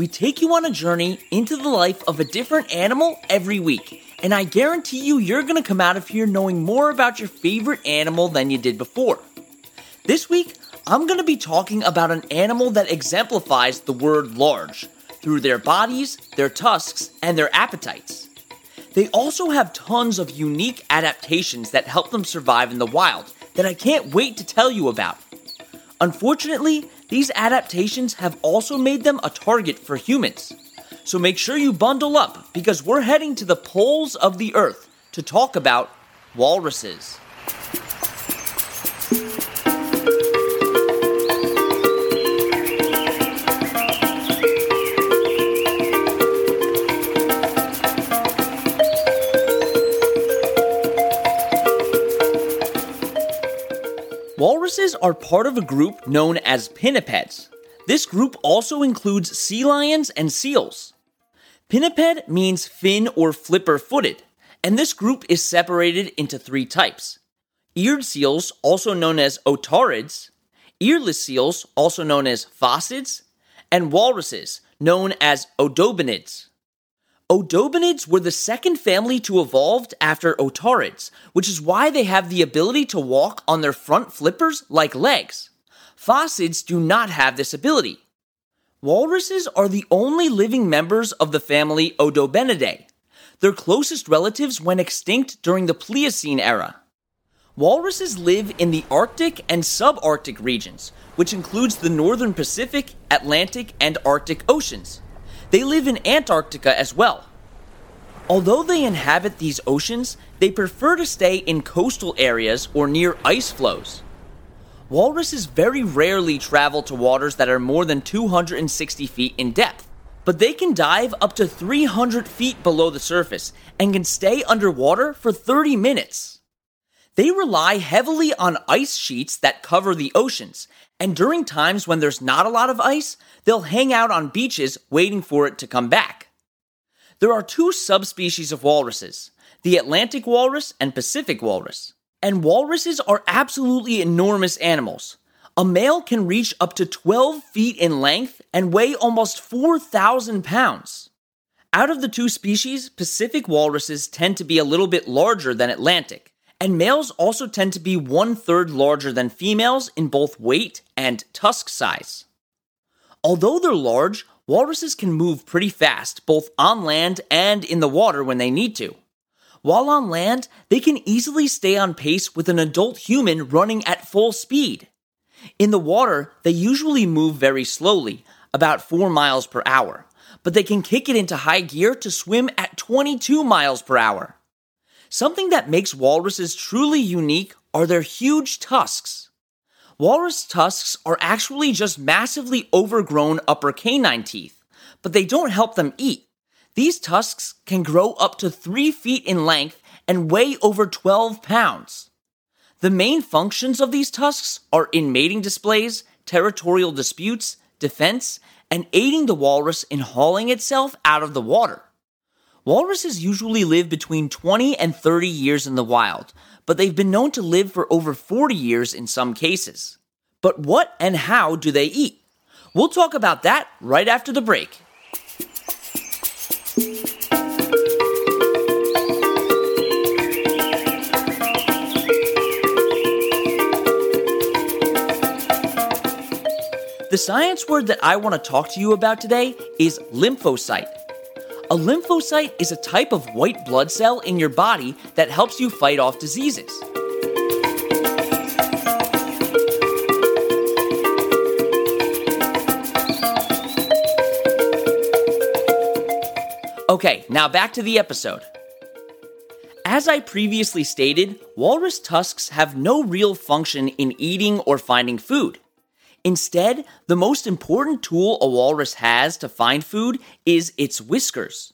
we take you on a journey into the life of a different animal every week. And I guarantee you, you're to come out of here knowing more about your favorite animal than you did before. This week, I'm to be talking about an animal that exemplifies the word large through their bodies, their tusks, and their appetites. They also have tons of unique adaptations that help them survive in the wild that I can't wait to tell you about. Unfortunately, these adaptations have also made them a target for humans. So make sure you bundle up because we're heading to the poles of the earth to talk about walruses. Walruses are part of a group known as pinnipeds. This group also includes sea lions and seals. Pinniped means fin or flipper footed, and this group is separated into three types eared seals, also known as otariids, earless seals, also known as phocids, and walruses, known as odobenids. Odobenids were the second family to evolve after otariids, which is why they have the ability to walk on their front flippers like legs. Phocids do not have this ability. Walruses are the only living members of the family Odobenidae. Their closest relatives went extinct during the Pliocene era. Walruses live in the Arctic and subarctic regions, which includes the northern Pacific, Atlantic, and Arctic oceans. They live in Antarctica as well. Although they inhabit these oceans, they prefer to stay in coastal areas or near ice floes. Walruses very rarely travel to waters that are more than 260 feet in depth, but they can dive up to 300 feet below the surface and can stay underwater for 30 minutes. They rely heavily on ice sheets that cover the oceans, and during times when there's not a lot of ice, they'll hang out on beaches waiting for it to come back. There are two subspecies of walruses the Atlantic walrus and Pacific walrus. And walruses are absolutely enormous animals. A male can reach up to 12 feet in length and weigh almost 4,000 pounds. Out of the two species, Pacific walruses tend to be a little bit larger than Atlantic, and males also tend to be one third larger than females in both weight and tusk size. Although they're large, walruses can move pretty fast, both on land and in the water when they need to. While on land, they can easily stay on pace with an adult human running at full speed. In the water, they usually move very slowly, about 4 miles per hour, but they can kick it into high gear to swim at 22 miles per hour. Something that makes walruses truly unique are their huge tusks. Walrus tusks are actually just massively overgrown upper canine teeth, but they don't help them eat. These tusks can grow up to 3 feet in length and weigh over 12 pounds. The main functions of these tusks are in mating displays, territorial disputes, defense, and aiding the walrus in hauling itself out of the water. Walruses usually live between 20 and 30 years in the wild, but they've been known to live for over 40 years in some cases. But what and how do they eat? We'll talk about that right after the break. The science word that I want to talk to you about today is lymphocyte. A lymphocyte is a type of white blood cell in your body that helps you fight off diseases. Okay, now back to the episode. As I previously stated, walrus tusks have no real function in eating or finding food. Instead, the most important tool a walrus has to find food is its whiskers.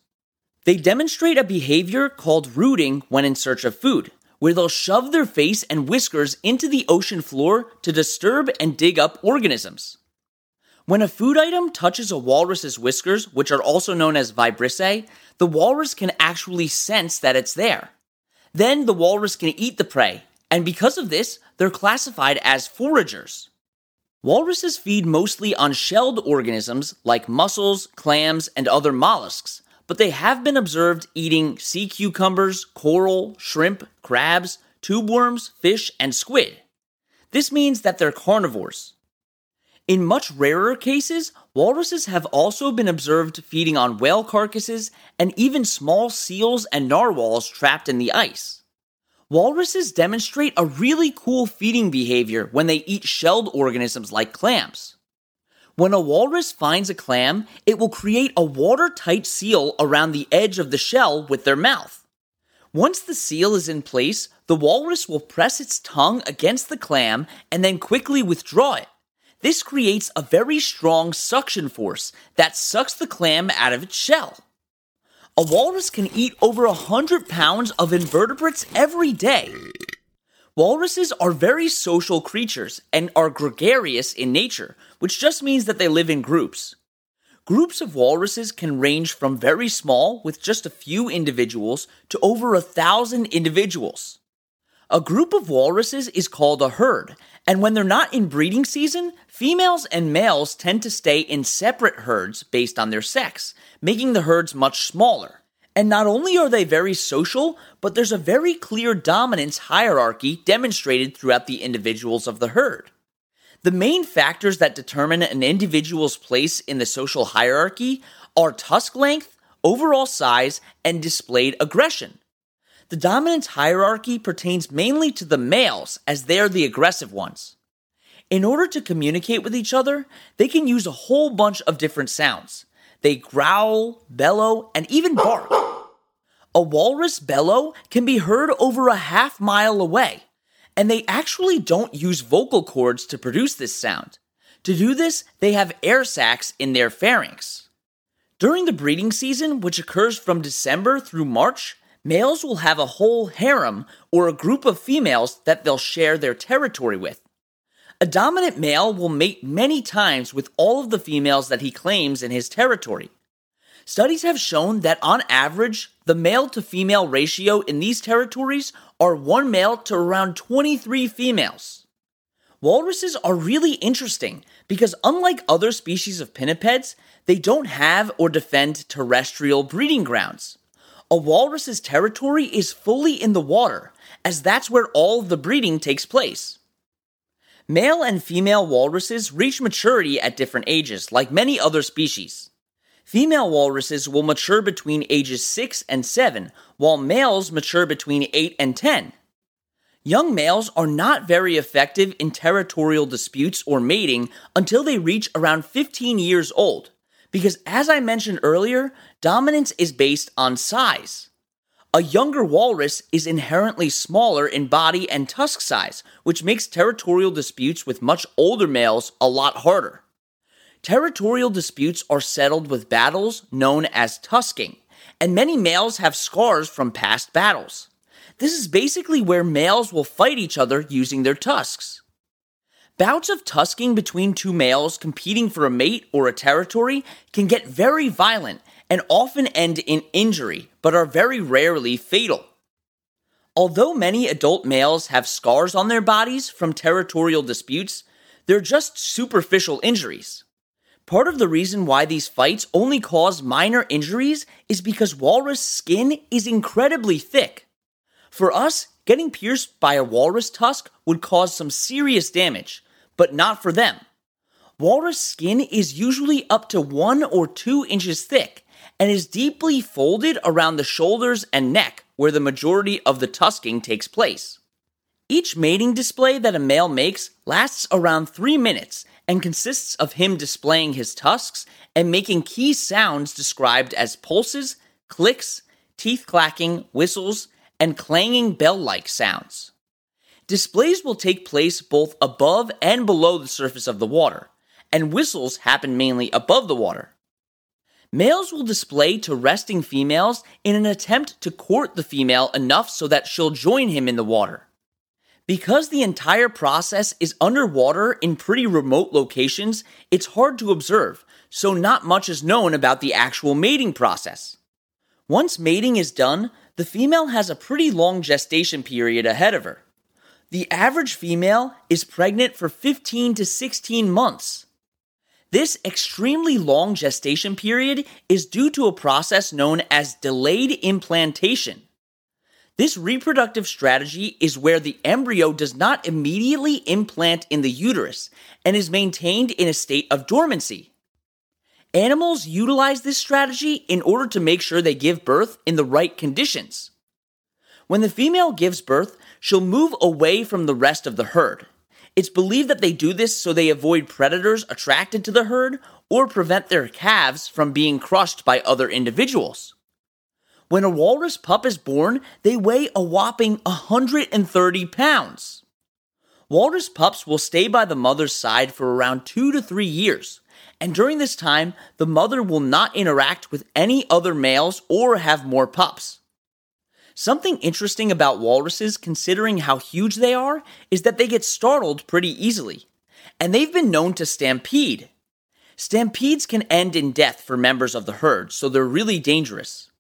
They demonstrate a behavior called rooting when in search of food, where they'll shove their face and whiskers into the ocean floor to disturb and dig up organisms. When a food item touches a walrus's whiskers, which are also known as vibrissae, the walrus can actually sense that it's there. Then the walrus can eat the prey, and because of this, they're classified as foragers. Walruses feed mostly on shelled organisms like mussels, clams, and other mollusks, but they have been observed eating sea cucumbers, coral, shrimp, crabs, tube worms, fish, and squid. This means that they're carnivores. In much rarer cases, walruses have also been observed feeding on whale carcasses and even small seals and narwhals trapped in the ice. Walruses demonstrate a really cool feeding behavior when they eat shelled organisms like clams. When a walrus finds a clam, it will create a watertight seal around the edge of the shell with their mouth. Once the seal is in place, the walrus will press its tongue against the clam and then quickly withdraw it. This creates a very strong suction force that sucks the clam out of its shell. A walrus can eat over 100 pounds of invertebrates every day. Walruses are very social creatures and are gregarious in nature, which just means that they live in groups. Groups of walruses can range from very small, with just a few individuals, to over a thousand individuals. A group of walruses is called a herd, and when they're not in breeding season, females and males tend to stay in separate herds based on their sex, making the herds much smaller. And not only are they very social, but there's a very clear dominance hierarchy demonstrated throughout the individuals of the herd. The main factors that determine an individual's place in the social hierarchy are tusk length, overall size, and displayed aggression. The dominance hierarchy pertains mainly to the males, as they are the aggressive ones. In order to communicate with each other, they can use a whole bunch of different sounds. They growl, bellow, and even bark. A walrus bellow can be heard over a half mile away, and they actually don't use vocal cords to produce this sound. To do this, they have air sacs in their pharynx. During the breeding season, which occurs from December through March, males will have a whole harem or a group of females that they'll share their territory with. A dominant male will mate many times with all of the females that he claims in his territory. Studies have shown that on average, the male to female ratio in these territories are one male to around 23 females. Walruses are really interesting because, unlike other species of pinnipeds, they don't have or defend terrestrial breeding grounds a walrus's territory is fully in the water, as that's where all the breeding takes place. Male and female walruses reach maturity at different ages, like many other species. Female walruses will mature between ages 6 and 7, while males mature between 8 and 10. Young males are not very effective in territorial disputes or mating until they reach around 15 years old. Because as I mentioned earlier, dominance is based on size. A younger walrus is inherently smaller in body and tusk size, which makes territorial disputes with much older males a lot harder. Territorial disputes are settled with battles known as tusking, and many males have scars from past battles. This is basically where males will fight each other using their tusks. Bouts of tusking between two males competing for a mate or a territory can get very violent and often end in injury, but are very rarely fatal. Although many adult males have scars on their bodies from territorial disputes, they're just superficial injuries. Part of the reason why these fights only cause minor injuries is because walrus skin is incredibly thick. For us, getting pierced by a walrus tusk would cause some serious damage, but not for them. Walrus skin is usually up to one or two inches thick and is deeply folded around the shoulders and neck where the majority of the tusking takes place. Each mating display that a male makes lasts around three minutes and consists of him displaying his tusks and making key sounds described as pulses, clicks, teeth clacking, whistles, and clanging bell like sounds. Displays will take place both above and below the surface of the water, and whistles happen mainly above the water. Males will display to resting females in an attempt to court the female enough so that she'll join him in the water. Because the entire process is underwater in pretty remote locations, it's hard to observe, so not much is known about the actual mating process. Once mating is done, the female has a pretty long gestation period ahead of her. The average female is pregnant for 15 to 16 months. This extremely long gestation period is due to a process known as delayed implantation. This reproductive strategy is where the embryo does not immediately implant in the uterus and is maintained in a state of dormancy. Animals utilize this strategy in order to make sure they give birth in the right conditions. When the female gives birth, she'll move away from the rest of the herd. It's believed that they do this so they avoid predators attracted to the herd or prevent their calves from being crushed by other individuals. When a walrus pup is born, they weigh a whopping 130 pounds. Walrus pups will stay by the mother's side for around two to three years, and during this time, the mother will not interact with any other males or have more pups. Something interesting about walruses, considering how huge they are, is that they get startled pretty easily, and they've been known to stampede. Stampedes can end in death for members of the herd, so they're really dangerous.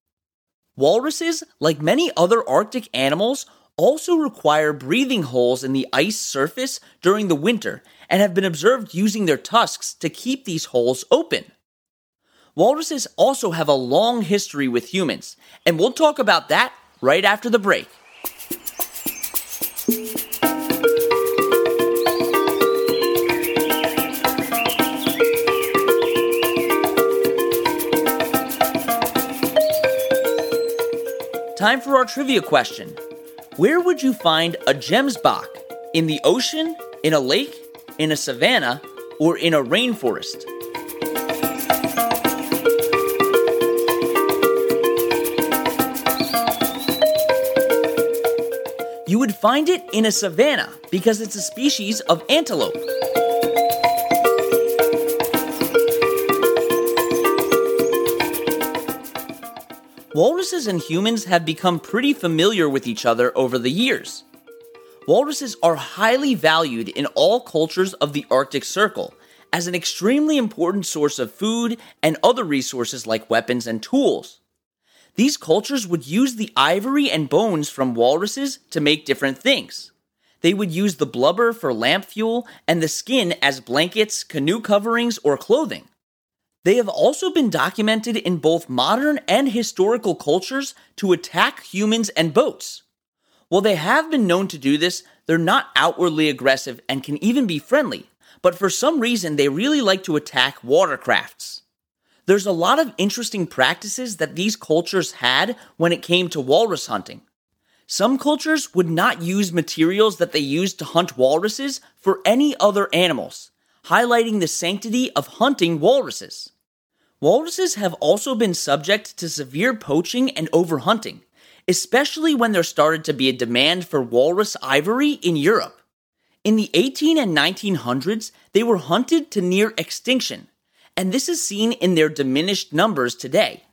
Walruses, like many other Arctic animals, also require breathing holes in the ice surface during the winter and have been observed using their tusks to keep these holes open. Walruses also have a long history with humans, and we'll talk about that right after the break. Time for our trivia question. Where would you find a gemsbok? In the ocean, in a lake, in a savanna, or in a rainforest? Find it in a savanna because it's a species of antelope. Walruses and humans have become pretty familiar with each other over the years. Walruses are highly valued in all cultures of the Arctic Circle as an extremely important source of food and other resources like weapons and tools. These cultures would use the ivory and bones from walruses to make different things. They would use the blubber for lamp fuel and the skin as blankets, canoe coverings, or clothing. They have also been documented in both modern and historical cultures to attack humans and boats. While they have been known to do this, they're not outwardly aggressive and can even be friendly, but for some reason they really like to attack watercrafts there's a lot of interesting practices that these cultures had when it came to walrus hunting. Some cultures would not use materials that they used to hunt walruses for any other animals, highlighting the sanctity of hunting walruses. Walruses have also been subject to severe poaching and overhunting, especially when there started to be a demand for walrus ivory in Europe. In the 18 and 1900s, they were hunted to near extinction, and this is seen in their diminished numbers today.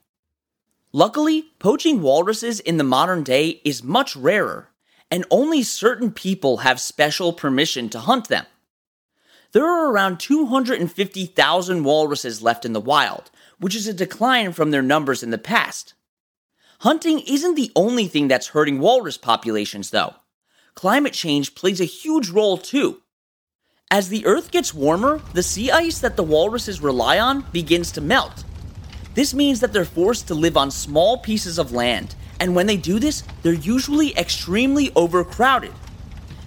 Luckily, poaching walruses in the modern day is much rarer, and only certain people have special permission to hunt them. There are around 250,000 walruses left in the wild, which is a decline from their numbers in the past. Hunting isn't the only thing that's hurting walrus populations, though. Climate change plays a huge role too. As the Earth gets warmer, the sea ice that the walruses rely on begins to melt. This means that they're forced to live on small pieces of land, and when they do this, they're usually extremely overcrowded.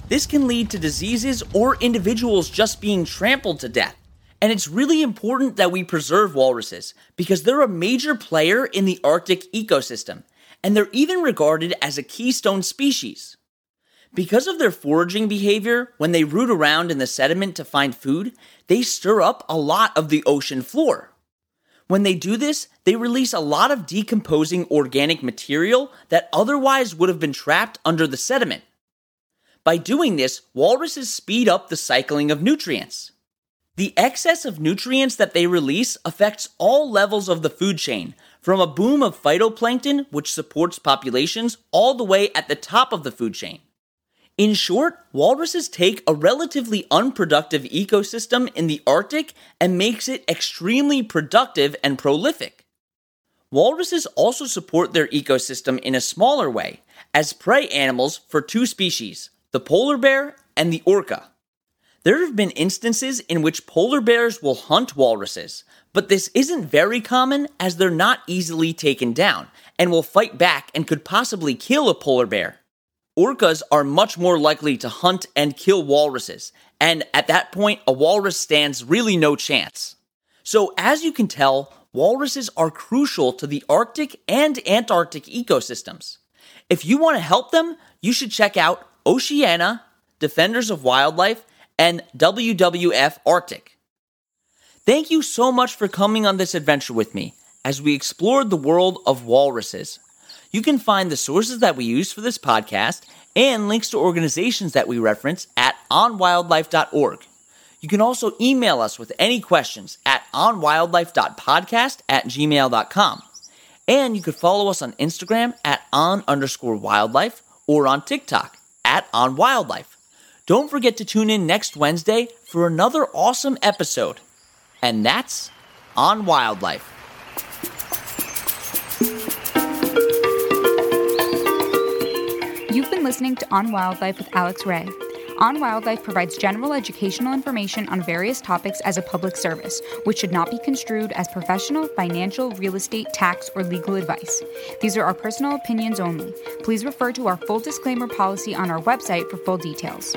This can lead to diseases or individuals just being trampled to death. And it's really important that we preserve walruses because they're a major player in the Arctic ecosystem, and they're even regarded as a keystone species. Because of their foraging behavior, when they root around in the sediment to find food, they stir up a lot of the ocean floor. When they do this, they release a lot of decomposing organic material that otherwise would have been trapped under the sediment. By doing this, walruses speed up the cycling of nutrients. The excess of nutrients that they release affects all levels of the food chain, from a boom of phytoplankton, which supports populations, all the way at the top of the food chain. In short, walruses take a relatively unproductive ecosystem in the Arctic and makes it extremely productive and prolific. Walruses also support their ecosystem in a smaller way as prey animals for two species, the polar bear and the orca. There have been instances in which polar bears will hunt walruses, but this isn't very common as they're not easily taken down and will fight back and could possibly kill a polar bear orcas are much more likely to hunt and kill walruses, and at that point, a walrus stands really no chance. So, as you can tell, walruses are crucial to the Arctic and Antarctic ecosystems. If you want to help them, you should check out Oceana, Defenders of Wildlife, and WWF Arctic. Thank you so much for coming on this adventure with me as we explored the world of walruses. You can find the sources that we use for this podcast and links to organizations that we reference at onwildlife.org. You can also email us with any questions at onwildlife.podcast at gmail.com. And you could follow us on Instagram at on underscore wildlife or on TikTok at on wildlife. Don't forget to tune in next Wednesday for another awesome episode. And that's on wildlife. Listening to On Wildlife with Alex Ray. On Wildlife provides general educational information on various topics as a public service, which should not be construed as professional, financial, real estate, tax, or legal advice. These are our personal opinions only. Please refer to our full disclaimer policy on our website for full details.